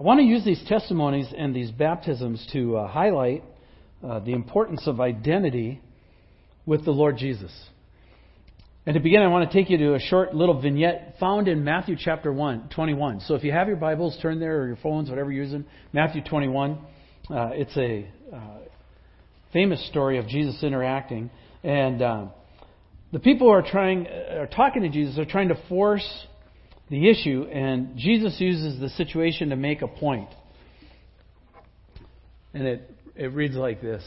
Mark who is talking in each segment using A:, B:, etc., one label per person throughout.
A: I want to use these testimonies and these baptisms to uh, highlight uh, the importance of identity with the Lord Jesus. And to begin, I want to take you to a short little vignette found in Matthew chapter 1, 21. So if you have your Bibles, turn there, or your phones, whatever you're using. Matthew 21. Uh, it's a uh, famous story of Jesus interacting. And uh, the people who are trying, are talking to Jesus are trying to force the issue, and Jesus uses the situation to make a point. And it, it reads like this.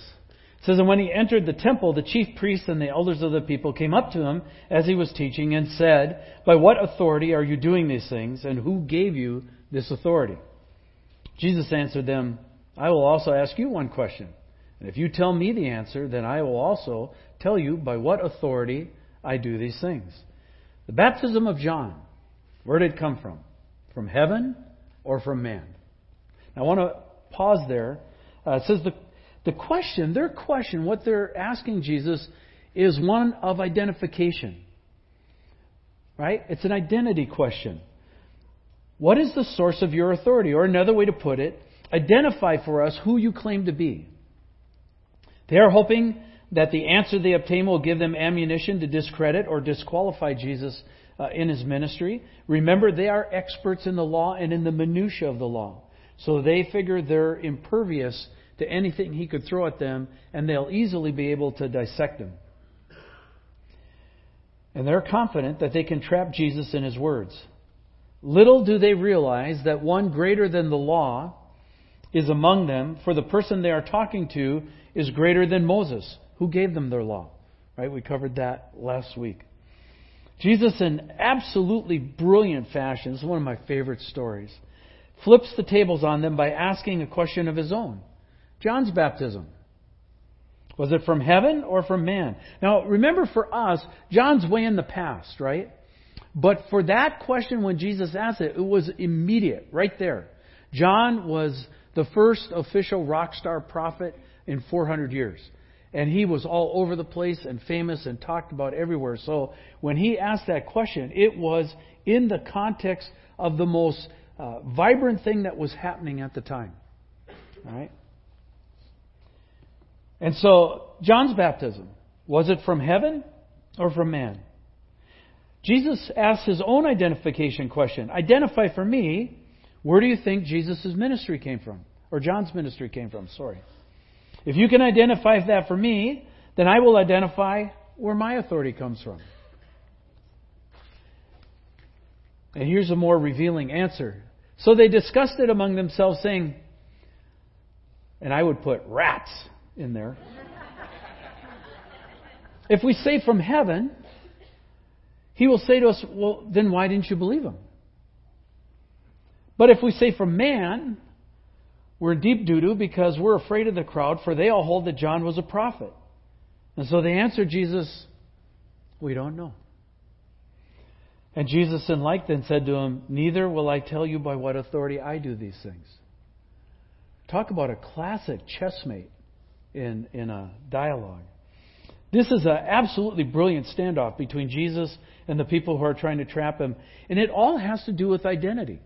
A: It says, And when he entered the temple, the chief priests and the elders of the people came up to him as he was teaching and said, By what authority are you doing these things, and who gave you this authority? Jesus answered them, I will also ask you one question. And if you tell me the answer, then I will also tell you by what authority I do these things. The baptism of John where did it come from? From heaven or from man? Now, I want to pause there. Uh, it says the, the question, their question, what they're asking Jesus, is one of identification. Right? It's an identity question. What is the source of your authority? Or another way to put it, identify for us who you claim to be. They are hoping that the answer they obtain will give them ammunition to discredit or disqualify Jesus uh, in his ministry. Remember, they are experts in the law and in the minutiae of the law. So they figure they're impervious to anything he could throw at them, and they'll easily be able to dissect him. And they're confident that they can trap Jesus in his words. Little do they realize that one greater than the law is among them, for the person they are talking to is greater than Moses, who gave them their law. Right? We covered that last week. Jesus, in absolutely brilliant fashion, this is one of my favorite stories, flips the tables on them by asking a question of his own John's baptism. Was it from heaven or from man? Now, remember for us, John's way in the past, right? But for that question, when Jesus asked it, it was immediate, right there. John was the first official rock star prophet in 400 years and he was all over the place and famous and talked about everywhere. So when he asked that question, it was in the context of the most uh, vibrant thing that was happening at the time. All right? And so, John's baptism, was it from heaven or from man? Jesus asked his own identification question. Identify for me, where do you think Jesus' ministry came from? Or John's ministry came from, sorry. If you can identify that for me, then I will identify where my authority comes from. And here's a more revealing answer. So they discussed it among themselves, saying, and I would put rats in there. if we say from heaven, he will say to us, Well, then why didn't you believe him? But if we say from man, we're in deep doo doo because we're afraid of the crowd, for they all hold that John was a prophet. And so they answered Jesus, We don't know. And Jesus, in like, then said to him, Neither will I tell you by what authority I do these things. Talk about a classic chessmate in, in a dialogue. This is an absolutely brilliant standoff between Jesus and the people who are trying to trap him. And it all has to do with identity.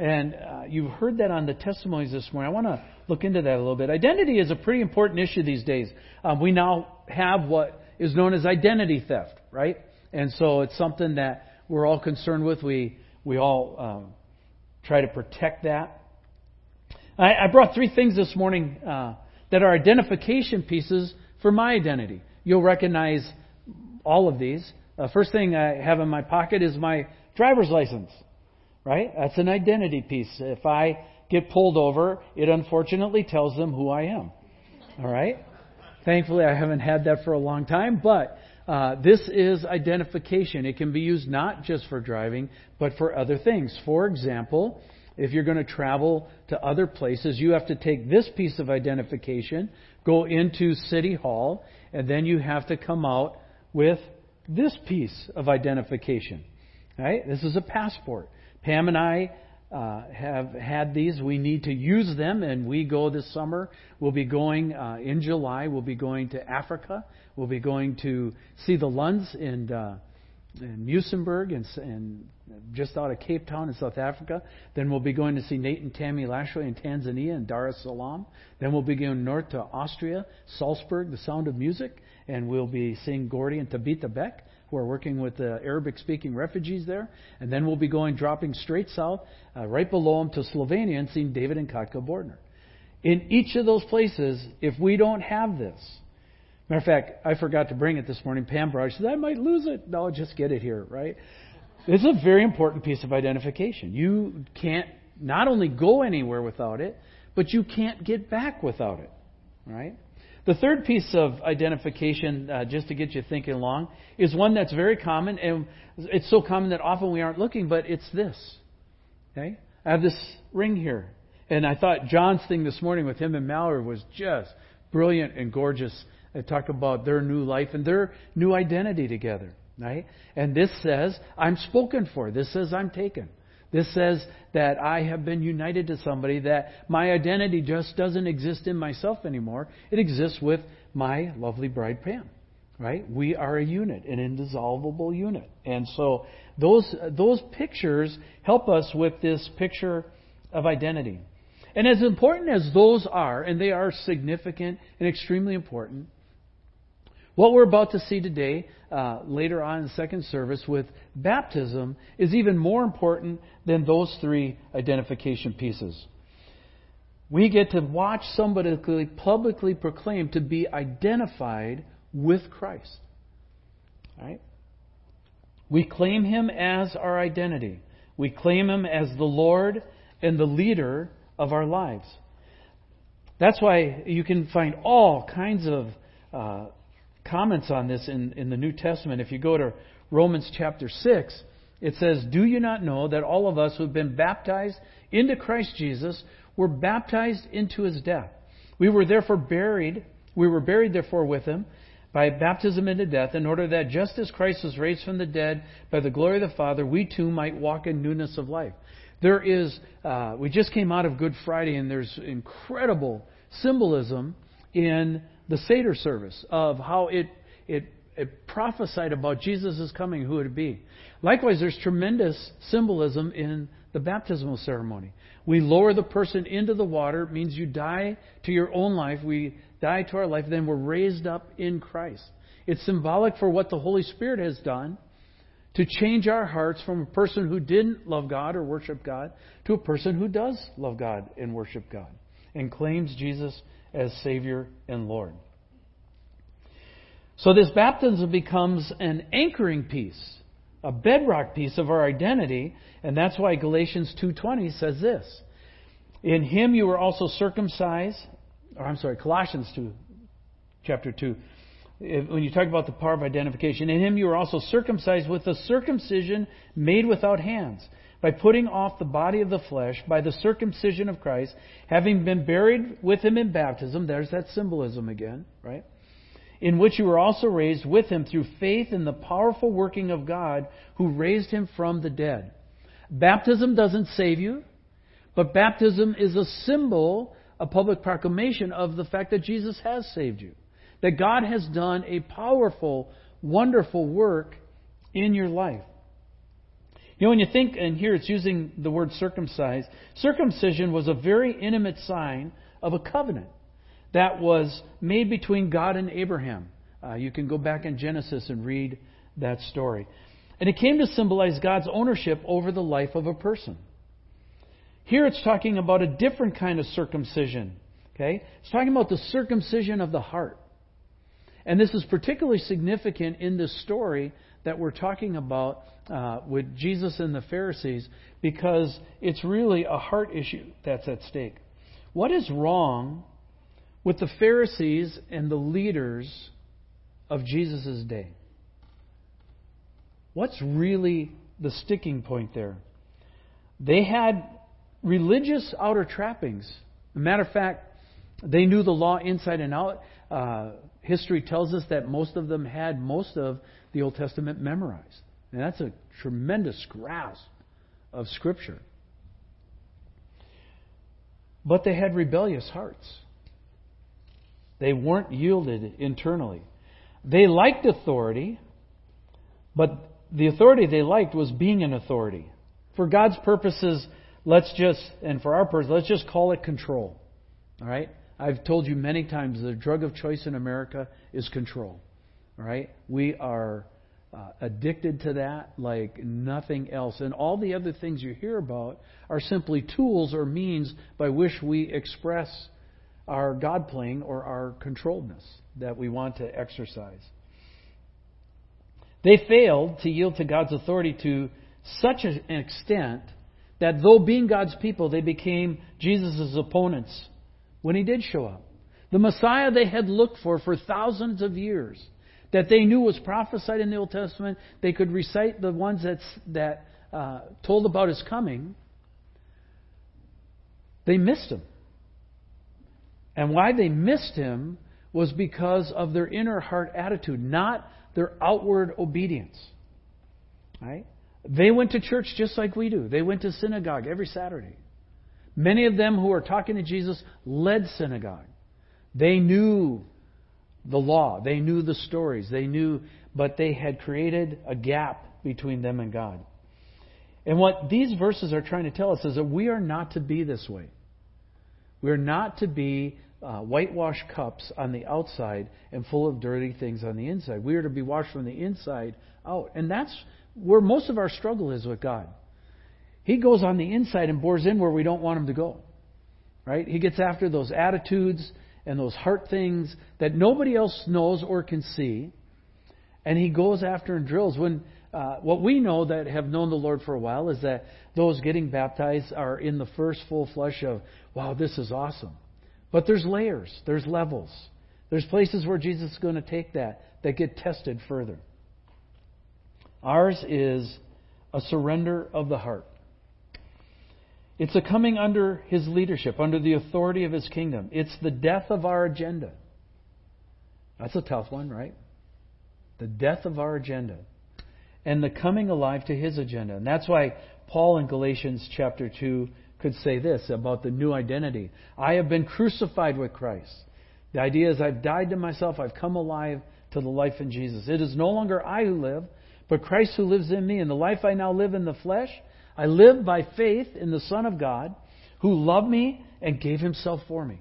A: And uh, you've heard that on the testimonies this morning. I want to look into that a little bit. Identity is a pretty important issue these days. Um, we now have what is known as identity theft, right? And so it's something that we're all concerned with. We we all um, try to protect that. I, I, brought three things this morning uh, that are identification pieces for my identity. You'll recognize all of these. Uh, first thing I have in my pocket is my driver's license. Right? That's an identity piece. If I get pulled over, it unfortunately tells them who I am. All right? Thankfully, I haven't had that for a long time, but uh, this is identification. It can be used not just for driving, but for other things. For example, if you're going to travel to other places, you have to take this piece of identification, go into City Hall, and then you have to come out with this piece of identification. Right? This is a passport. Pam and I uh, have had these. We need to use them, and we go this summer. We'll be going uh, in July. We'll be going to Africa. We'll be going to see the Lunds in uh, in Muizenberg and, and just out of Cape Town in South Africa. Then we'll be going to see Nate and Tammy Lashway in Tanzania and Dar es Salaam. Then we'll be going north to Austria, Salzburg, the Sound of Music, and we'll be seeing Gordy and Tabitha Beck, who are working with the Arabic-speaking refugees there. And then we'll be going dropping straight south, uh, right below them to Slovenia, and seeing David and Katka Bordner. In each of those places, if we don't have this, Matter of fact, I forgot to bring it this morning. Pam brought it. Said, I might lose it. No, just get it here, right? It's a very important piece of identification. You can't not only go anywhere without it, but you can't get back without it, right? The third piece of identification, uh, just to get you thinking along, is one that's very common, and it's so common that often we aren't looking, but it's this. Okay? I have this ring here. And I thought John's thing this morning with him and Mallory was just brilliant and gorgeous they talk about their new life and their new identity together, right? And this says, I'm spoken for. This says, I'm taken. This says that I have been united to somebody, that my identity just doesn't exist in myself anymore. It exists with my lovely bride Pam. Right? We are a unit, an indissoluble unit. And so those those pictures help us with this picture of identity. And as important as those are, and they are significant and extremely important, what we're about to see today, uh, later on in the second service with baptism, is even more important than those three identification pieces. We get to watch somebody publicly proclaim to be identified with Christ. Right? We claim him as our identity. We claim him as the Lord and the leader of our lives. That's why you can find all kinds of uh, comments on this in, in the New Testament. If you go to Romans chapter 6, it says, Do you not know that all of us who have been baptized into Christ Jesus were baptized into his death? We were therefore buried, we were buried therefore with him by baptism into death, in order that just as Christ was raised from the dead by the glory of the Father, we too might walk in newness of life. There is, uh, we just came out of Good Friday, and there's incredible symbolism in the Seder service of how it, it, it prophesied about Jesus' coming, who would it be. Likewise, there's tremendous symbolism in the baptismal ceremony. We lower the person into the water, it means you die to your own life. We die to our life, then we're raised up in Christ. It's symbolic for what the Holy Spirit has done to change our hearts from a person who didn't love God or worship God to a person who does love God and worship God and claims Jesus as Savior and Lord. So this baptism becomes an anchoring piece, a bedrock piece of our identity, and that's why Galatians 2:20 says this. In him you were also circumcised, or I'm sorry, Colossians 2 chapter 2. When you talk about the power of identification, in him you were also circumcised with a circumcision made without hands by putting off the body of the flesh by the circumcision of Christ, having been buried with him in baptism. There's that symbolism again, right? In which you were also raised with him through faith in the powerful working of God who raised him from the dead. Baptism doesn't save you, but baptism is a symbol, a public proclamation of the fact that Jesus has saved you. That God has done a powerful, wonderful work in your life. You know, when you think, and here it's using the word circumcised, circumcision was a very intimate sign of a covenant that was made between God and Abraham. Uh, you can go back in Genesis and read that story. And it came to symbolize God's ownership over the life of a person. Here it's talking about a different kind of circumcision. Okay? It's talking about the circumcision of the heart. And this is particularly significant in this story that we're talking about uh, with Jesus and the Pharisees because it's really a heart issue that's at stake. What is wrong with the Pharisees and the leaders of Jesus' day? What's really the sticking point there? They had religious outer trappings. Matter of fact, they knew the law inside and out. Uh, history tells us that most of them had most of the Old Testament memorized. And that's a tremendous grasp of Scripture. But they had rebellious hearts. They weren't yielded internally. They liked authority, but the authority they liked was being an authority. For God's purposes, let's just, and for our purposes, let's just call it control. All right? I've told you many times the drug of choice in America is control. Right? We are uh, addicted to that like nothing else. And all the other things you hear about are simply tools or means by which we express our God playing or our controlledness that we want to exercise. They failed to yield to God's authority to such an extent that though being God's people, they became Jesus' opponents when he did show up. The Messiah they had looked for for thousands of years, that they knew was prophesied in the Old Testament, they could recite the ones that, that uh, told about his coming, they missed him. And why they missed him was because of their inner heart attitude, not their outward obedience. Right? They went to church just like we do. They went to synagogue every Saturday. Many of them who were talking to Jesus led synagogue. They knew the law, they knew the stories, they knew, but they had created a gap between them and God. And what these verses are trying to tell us is that we are not to be this way. We are not to be uh, whitewashed cups on the outside and full of dirty things on the inside. We are to be washed from the inside out. And that's where most of our struggle is with God. He goes on the inside and bores in where we don't want him to go. Right? He gets after those attitudes and those heart things that nobody else knows or can see. And he goes after and drills. When uh, what we know that have known the Lord for a while is that those getting baptized are in the first full flush of, wow, this is awesome. But there's layers, there's levels. There's places where Jesus is going to take that that get tested further. Ours is a surrender of the heart. It's a coming under his leadership, under the authority of his kingdom. It's the death of our agenda. That's a tough one, right? The death of our agenda. And the coming alive to his agenda. And that's why Paul in Galatians chapter 2 could say this about the new identity I have been crucified with Christ. The idea is I've died to myself, I've come alive to the life in Jesus. It is no longer I who live, but Christ who lives in me. And the life I now live in the flesh, I live by faith in the Son of God who loved me and gave himself for me.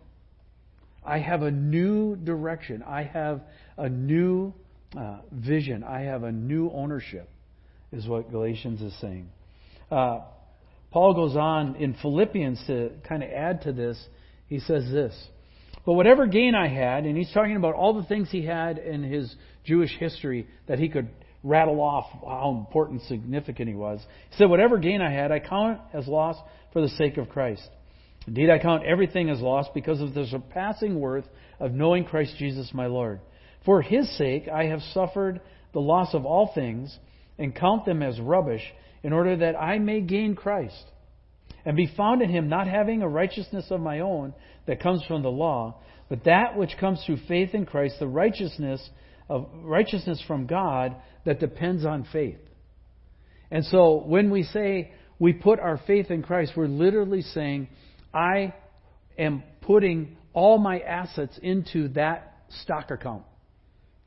A: I have a new direction. I have a new uh, vision. I have a new ownership, is what Galatians is saying. Uh, Paul goes on in Philippians to kind of add to this. He says this But whatever gain I had, and he's talking about all the things he had in his Jewish history that he could rattle off how important, significant he was. He said, Whatever gain I had, I count as loss for the sake of Christ. Indeed, I count everything as loss because of the surpassing worth of knowing Christ Jesus my Lord. For his sake, I have suffered the loss of all things and count them as rubbish in order that I may gain Christ and be found in him, not having a righteousness of my own that comes from the law, but that which comes through faith in Christ, the righteousness of righteousness from God that depends on faith. And so when we say we put our faith in Christ, we're literally saying, I am putting all my assets into that stock account.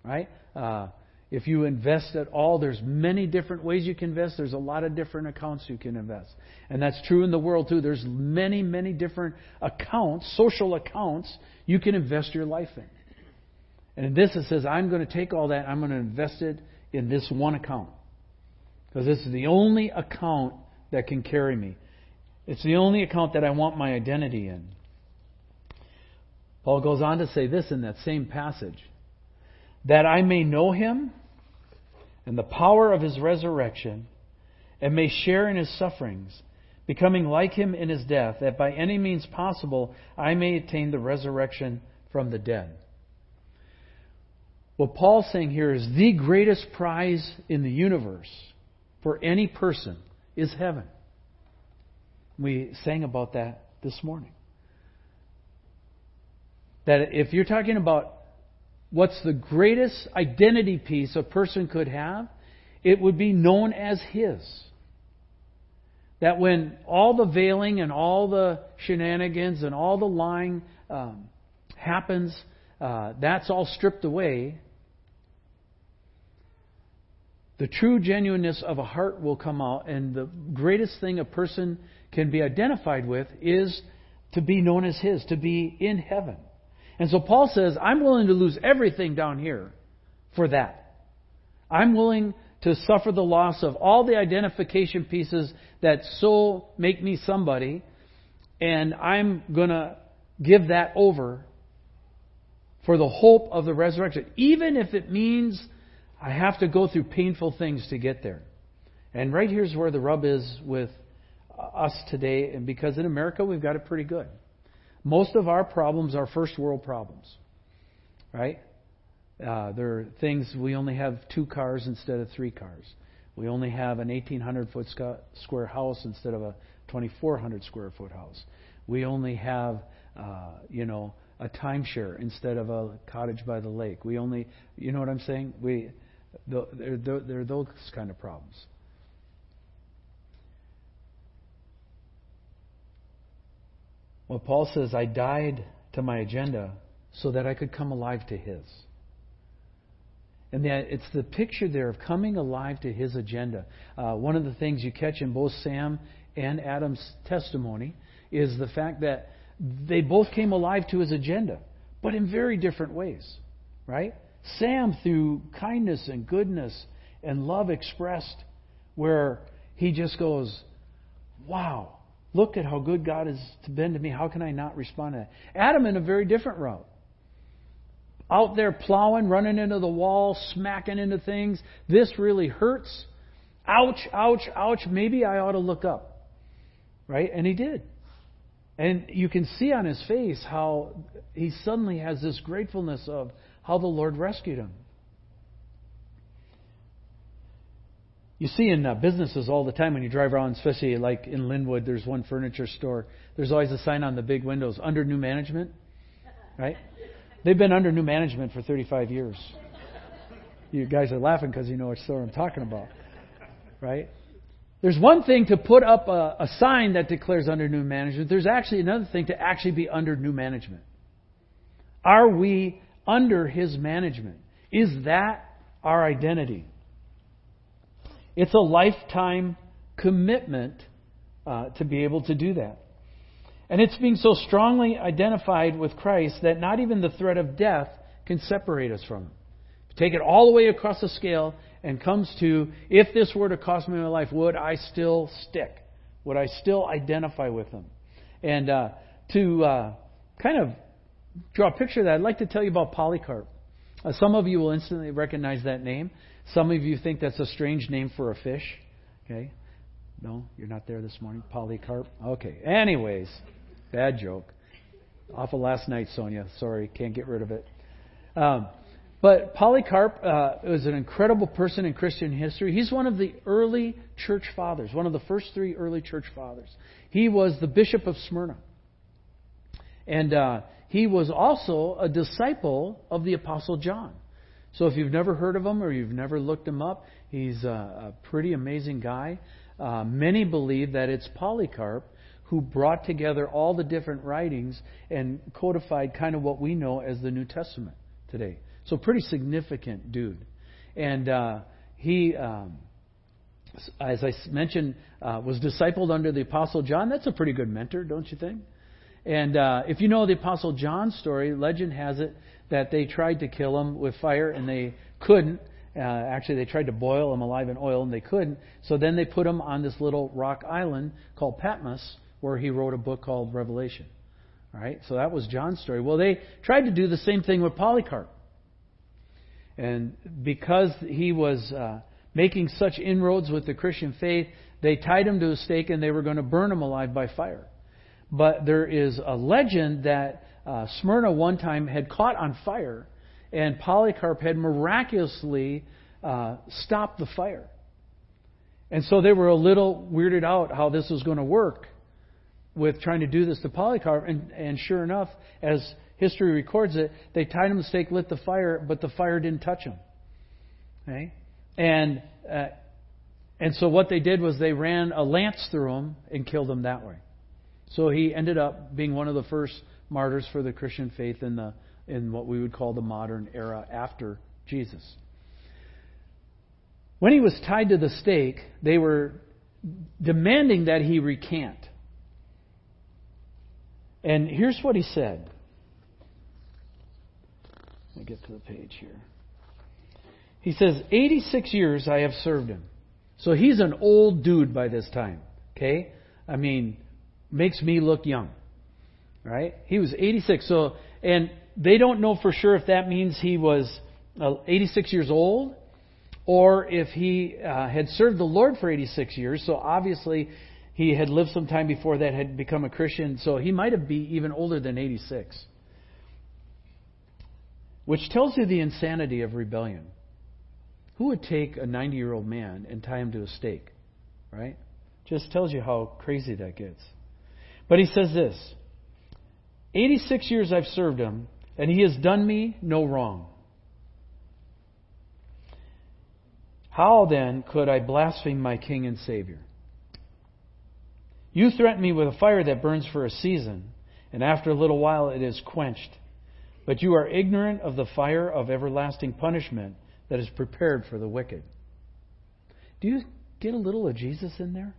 A: Right? Uh, if you invest at all, there's many different ways you can invest. There's a lot of different accounts you can invest. And that's true in the world too. There's many, many different accounts, social accounts, you can invest your life in. And in this it says, I'm going to take all that, I'm going to invest it in this one account. Because this is the only account that can carry me. It's the only account that I want my identity in. Paul goes on to say this in that same passage that I may know him and the power of his resurrection, and may share in his sufferings, becoming like him in his death, that by any means possible I may attain the resurrection from the dead. What Paul's saying here is the greatest prize in the universe for any person is heaven. We sang about that this morning. That if you're talking about what's the greatest identity piece a person could have, it would be known as his. That when all the veiling and all the shenanigans and all the lying um, happens, uh, that's all stripped away. the true genuineness of a heart will come out, and the greatest thing a person can be identified with is to be known as His, to be in heaven. And so Paul says, I'm willing to lose everything down here for that. I'm willing to suffer the loss of all the identification pieces that so make me somebody, and I'm going to give that over for the hope of the resurrection, even if it means I have to go through painful things to get there. And right here's where the rub is with us today, and because in America we've got it pretty good. Most of our problems are first world problems, right? Uh, there are things we only have two cars instead of three cars. We only have an 1,800 foot square house instead of a 2,400 square foot house. We only have, uh, you know, a timeshare instead of a cottage by the lake. We only, you know what I'm saying? We, there, there, there are those kind of problems. Well, Paul says, I died to my agenda so that I could come alive to his. And that it's the picture there of coming alive to his agenda. Uh, one of the things you catch in both Sam and Adam's testimony is the fact that they both came alive to his agenda, but in very different ways, right? Sam, through kindness and goodness and love expressed, where he just goes, Wow, look at how good God has been to me. How can I not respond to that? Adam, in a very different route out there plowing, running into the wall, smacking into things. This really hurts. Ouch, ouch, ouch. Maybe I ought to look up. Right? And he did. And you can see on his face how he suddenly has this gratefulness of how the Lord rescued him. You see in uh, businesses all the time when you drive around, especially like in Lynnwood, there's one furniture store. There's always a sign on the big windows under new management, right? They've been under new management for 35 years. You guys are laughing because you know which store I'm talking about, right? There's one thing to put up a, a sign that declares under new management. There's actually another thing to actually be under new management. Are we under His management? Is that our identity? It's a lifetime commitment uh, to be able to do that. And it's being so strongly identified with Christ that not even the threat of death can separate us from Him. Take it all the way across the scale and comes to if this were to cost me my life, would I still stick? Would I still identify with them? And uh, to uh, kind of draw a picture of that, I'd like to tell you about Polycarp. Uh, some of you will instantly recognize that name. Some of you think that's a strange name for a fish. Okay? No, you're not there this morning. Polycarp. Okay. Anyways, Bad joke. Off of last night, Sonia. Sorry, can't get rid of it. Um, but Polycarp uh, was an incredible person in Christian history. He's one of the early church fathers, one of the first three early church fathers. He was the bishop of Smyrna. And uh, he was also a disciple of the Apostle John. So if you've never heard of him or you've never looked him up, he's a, a pretty amazing guy. Uh, many believe that it's Polycarp who brought together all the different writings and codified kind of what we know as the New Testament today. So, pretty significant dude. And uh, he, um, as I mentioned, uh, was discipled under the Apostle John. That's a pretty good mentor, don't you think? And uh, if you know the Apostle John's story, legend has it that they tried to kill him with fire and they couldn't. Uh, actually, they tried to boil him alive in oil and they couldn't. So then they put him on this little rock island called Patmos where he wrote a book called Revelation. All right, so that was John's story. Well, they tried to do the same thing with Polycarp. And because he was uh, making such inroads with the Christian faith, they tied him to a stake and they were going to burn him alive by fire. But there is a legend that uh, Smyrna one time had caught on fire, and Polycarp had miraculously uh, stopped the fire. And so they were a little weirded out how this was going to work with trying to do this to Polycarp, and, and sure enough, as history records it, they tied him to the stake, lit the fire, but the fire didn't touch him. Okay? And uh, and so what they did was they ran a lance through him and killed him that way. So he ended up being one of the first martyrs for the Christian faith in the in what we would call the modern era after Jesus. When he was tied to the stake, they were demanding that he recant. And here's what he said. Let me get to the page here. He says, 86 years I have served him. So he's an old dude by this time. Okay? I mean, makes me look young. Right? He was 86. So, and they don't know for sure if that means he was uh, 86 years old or if he uh, had served the Lord for 86 years. So obviously he had lived some time before that, had become a Christian. So he might have been even older than 86. Which tells you the insanity of rebellion. Who would take a 90 year old man and tie him to a stake? Right? Just tells you how crazy that gets. But he says this 86 years I've served him, and he has done me no wrong. How then could I blaspheme my King and Savior? You threaten me with a fire that burns for a season, and after a little while it is quenched. But you are ignorant of the fire of everlasting punishment that is prepared for the wicked. Do you get a little of Jesus in there?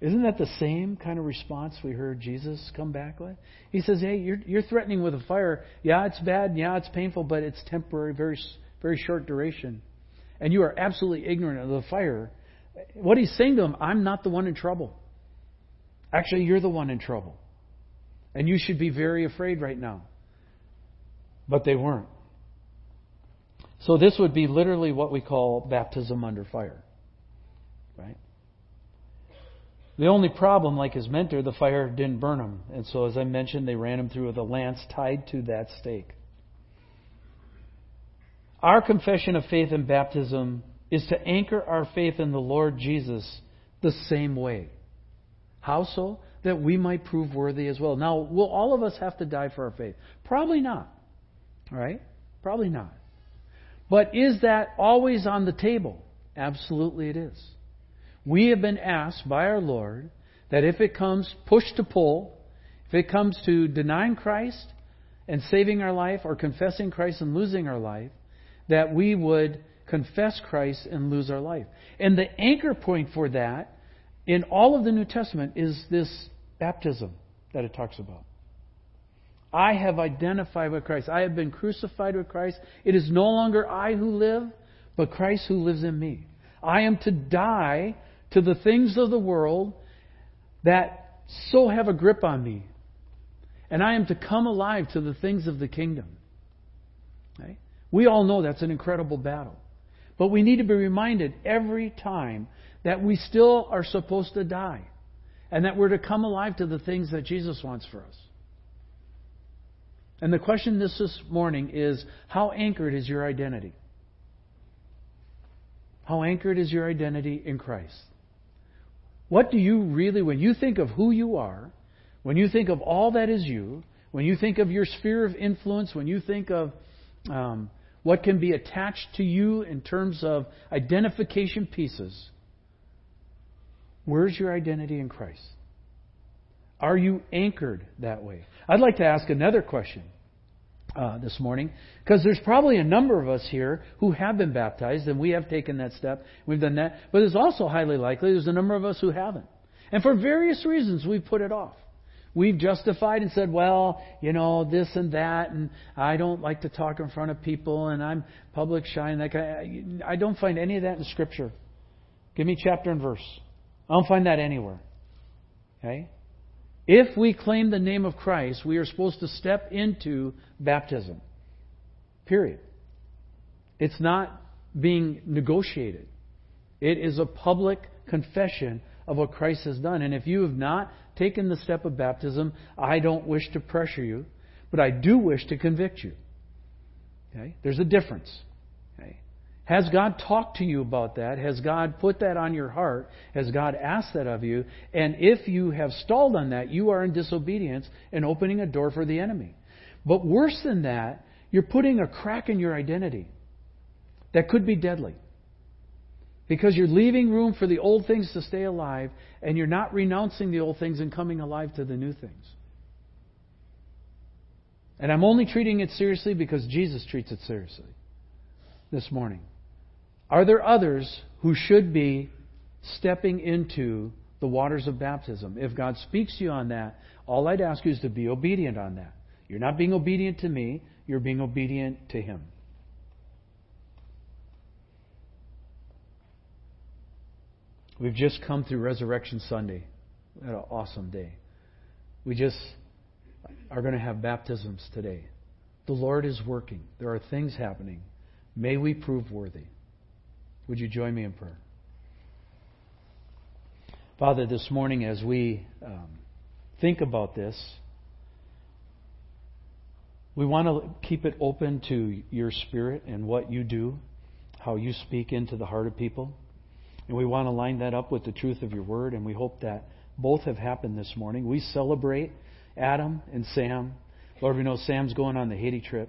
A: Isn't that the same kind of response we heard Jesus come back with? He says, "Hey, you're, you're threatening with a fire. Yeah, it's bad. Yeah, it's painful, but it's temporary, very very short duration, and you are absolutely ignorant of the fire." What he's saying to them, "I'm not the one in trouble. Actually, you're the one in trouble, and you should be very afraid right now." But they weren't. So this would be literally what we call baptism under fire. Right? The only problem, like his mentor, the fire didn't burn him. And so, as I mentioned, they ran him through with a lance tied to that stake. Our confession of faith in baptism is to anchor our faith in the Lord Jesus the same way. How so? That we might prove worthy as well. Now, will all of us have to die for our faith? Probably not. Right? Probably not. But is that always on the table? Absolutely it is. We have been asked by our Lord that if it comes push to pull, if it comes to denying Christ and saving our life or confessing Christ and losing our life, that we would confess Christ and lose our life. And the anchor point for that in all of the New Testament is this baptism that it talks about. I have identified with Christ. I have been crucified with Christ. It is no longer I who live, but Christ who lives in me. I am to die to the things of the world that so have a grip on me. And I am to come alive to the things of the kingdom. Okay? We all know that's an incredible battle. But we need to be reminded every time that we still are supposed to die and that we're to come alive to the things that Jesus wants for us. And the question this, this morning is how anchored is your identity? How anchored is your identity in Christ? What do you really, when you think of who you are, when you think of all that is you, when you think of your sphere of influence, when you think of um, what can be attached to you in terms of identification pieces, where's your identity in Christ? Are you anchored that way? I'd like to ask another question uh, this morning because there's probably a number of us here who have been baptized and we have taken that step. We've done that. But it's also highly likely there's a number of us who haven't. And for various reasons, we've put it off. We've justified and said, well, you know, this and that, and I don't like to talk in front of people, and I'm public shy, and that kind. I don't find any of that in Scripture. Give me chapter and verse. I don't find that anywhere. Okay? If we claim the name of Christ, we are supposed to step into baptism. Period. It's not being negotiated. It is a public confession of what Christ has done. And if you have not taken the step of baptism, I don't wish to pressure you, but I do wish to convict you. Okay? There's a difference. Has God talked to you about that? Has God put that on your heart? Has God asked that of you? And if you have stalled on that, you are in disobedience and opening a door for the enemy. But worse than that, you're putting a crack in your identity that could be deadly. Because you're leaving room for the old things to stay alive, and you're not renouncing the old things and coming alive to the new things. And I'm only treating it seriously because Jesus treats it seriously this morning. Are there others who should be stepping into the waters of baptism? If God speaks to you on that, all I'd ask you is to be obedient on that. You're not being obedient to me, you're being obedient to Him. We've just come through Resurrection Sunday. We had an awesome day. We just are going to have baptisms today. The Lord is working. There are things happening. May we prove worthy. Would you join me in prayer? Father, this morning as we um, think about this, we want to keep it open to your spirit and what you do, how you speak into the heart of people. And we want to line that up with the truth of your word, and we hope that both have happened this morning. We celebrate Adam and Sam. Lord, we know Sam's going on the Haiti trip.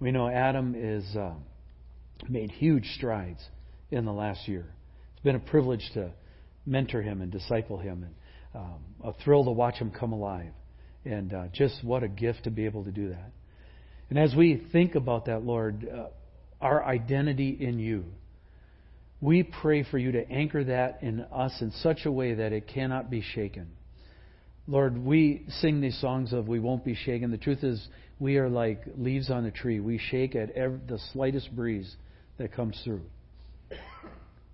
A: We know Adam is uh, made huge strides in the last year. It's been a privilege to mentor him and disciple him, and um, a thrill to watch him come alive. And uh, just what a gift to be able to do that. And as we think about that, Lord, uh, our identity in you, we pray for you to anchor that in us in such a way that it cannot be shaken. Lord, we sing these songs of we won't be shaken. The truth is, we are like leaves on a tree. We shake at every, the slightest breeze that comes through.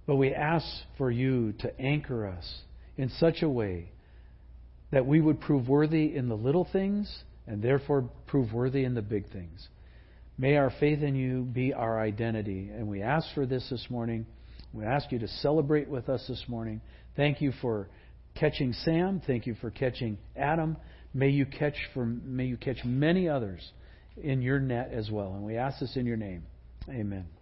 A: But we ask for you to anchor us in such a way that we would prove worthy in the little things and therefore prove worthy in the big things. May our faith in you be our identity. And we ask for this this morning. We ask you to celebrate with us this morning. Thank you for catching Sam. Thank you for catching Adam. May you catch for may you catch many others in your net as well. And we ask this in your name. Amen.